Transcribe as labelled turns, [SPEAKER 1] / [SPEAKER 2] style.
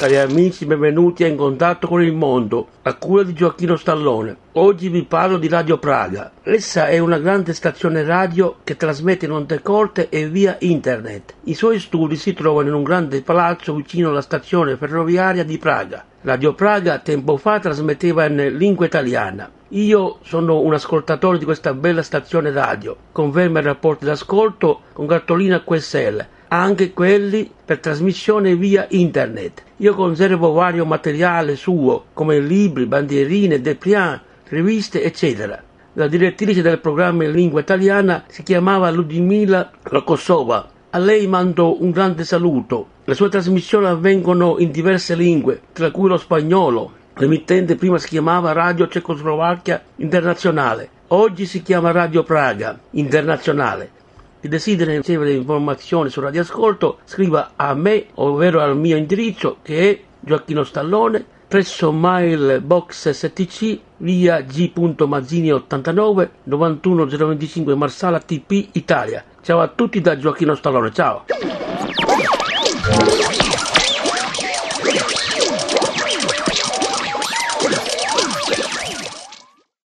[SPEAKER 1] Cari amici, benvenuti a In Contatto con il Mondo, a cura di Gioacchino Stallone. Oggi vi parlo di Radio Praga. Essa è una grande stazione radio che trasmette in onde corte e via internet. I suoi studi si trovano in un grande palazzo vicino alla stazione ferroviaria di Praga. Radio Praga tempo fa trasmetteva in lingua italiana. Io sono un ascoltatore di questa bella stazione radio. Conferma il rapporto d'ascolto con cartolina QSL anche quelli per trasmissione via internet. Io conservo vario materiale suo, come libri, bandierine, dépliant, riviste, eccetera. La direttrice del programma in lingua italiana si chiamava Ludmila Rokosova. A lei mando un grande saluto. Le sue trasmissioni avvengono in diverse lingue, tra cui lo spagnolo. L'emittente prima si chiamava Radio Cecoslovacchia Internazionale, oggi si chiama Radio Praga Internazionale. Chi desidera ricevere informazioni su radioascolto scriva a me, ovvero al mio indirizzo che è Gioacchino Stallone, presso Mail Box STC, via G. Mazzini 89 91025 Marsala TP Italia. Ciao a tutti da Gioacchino Stallone, ciao!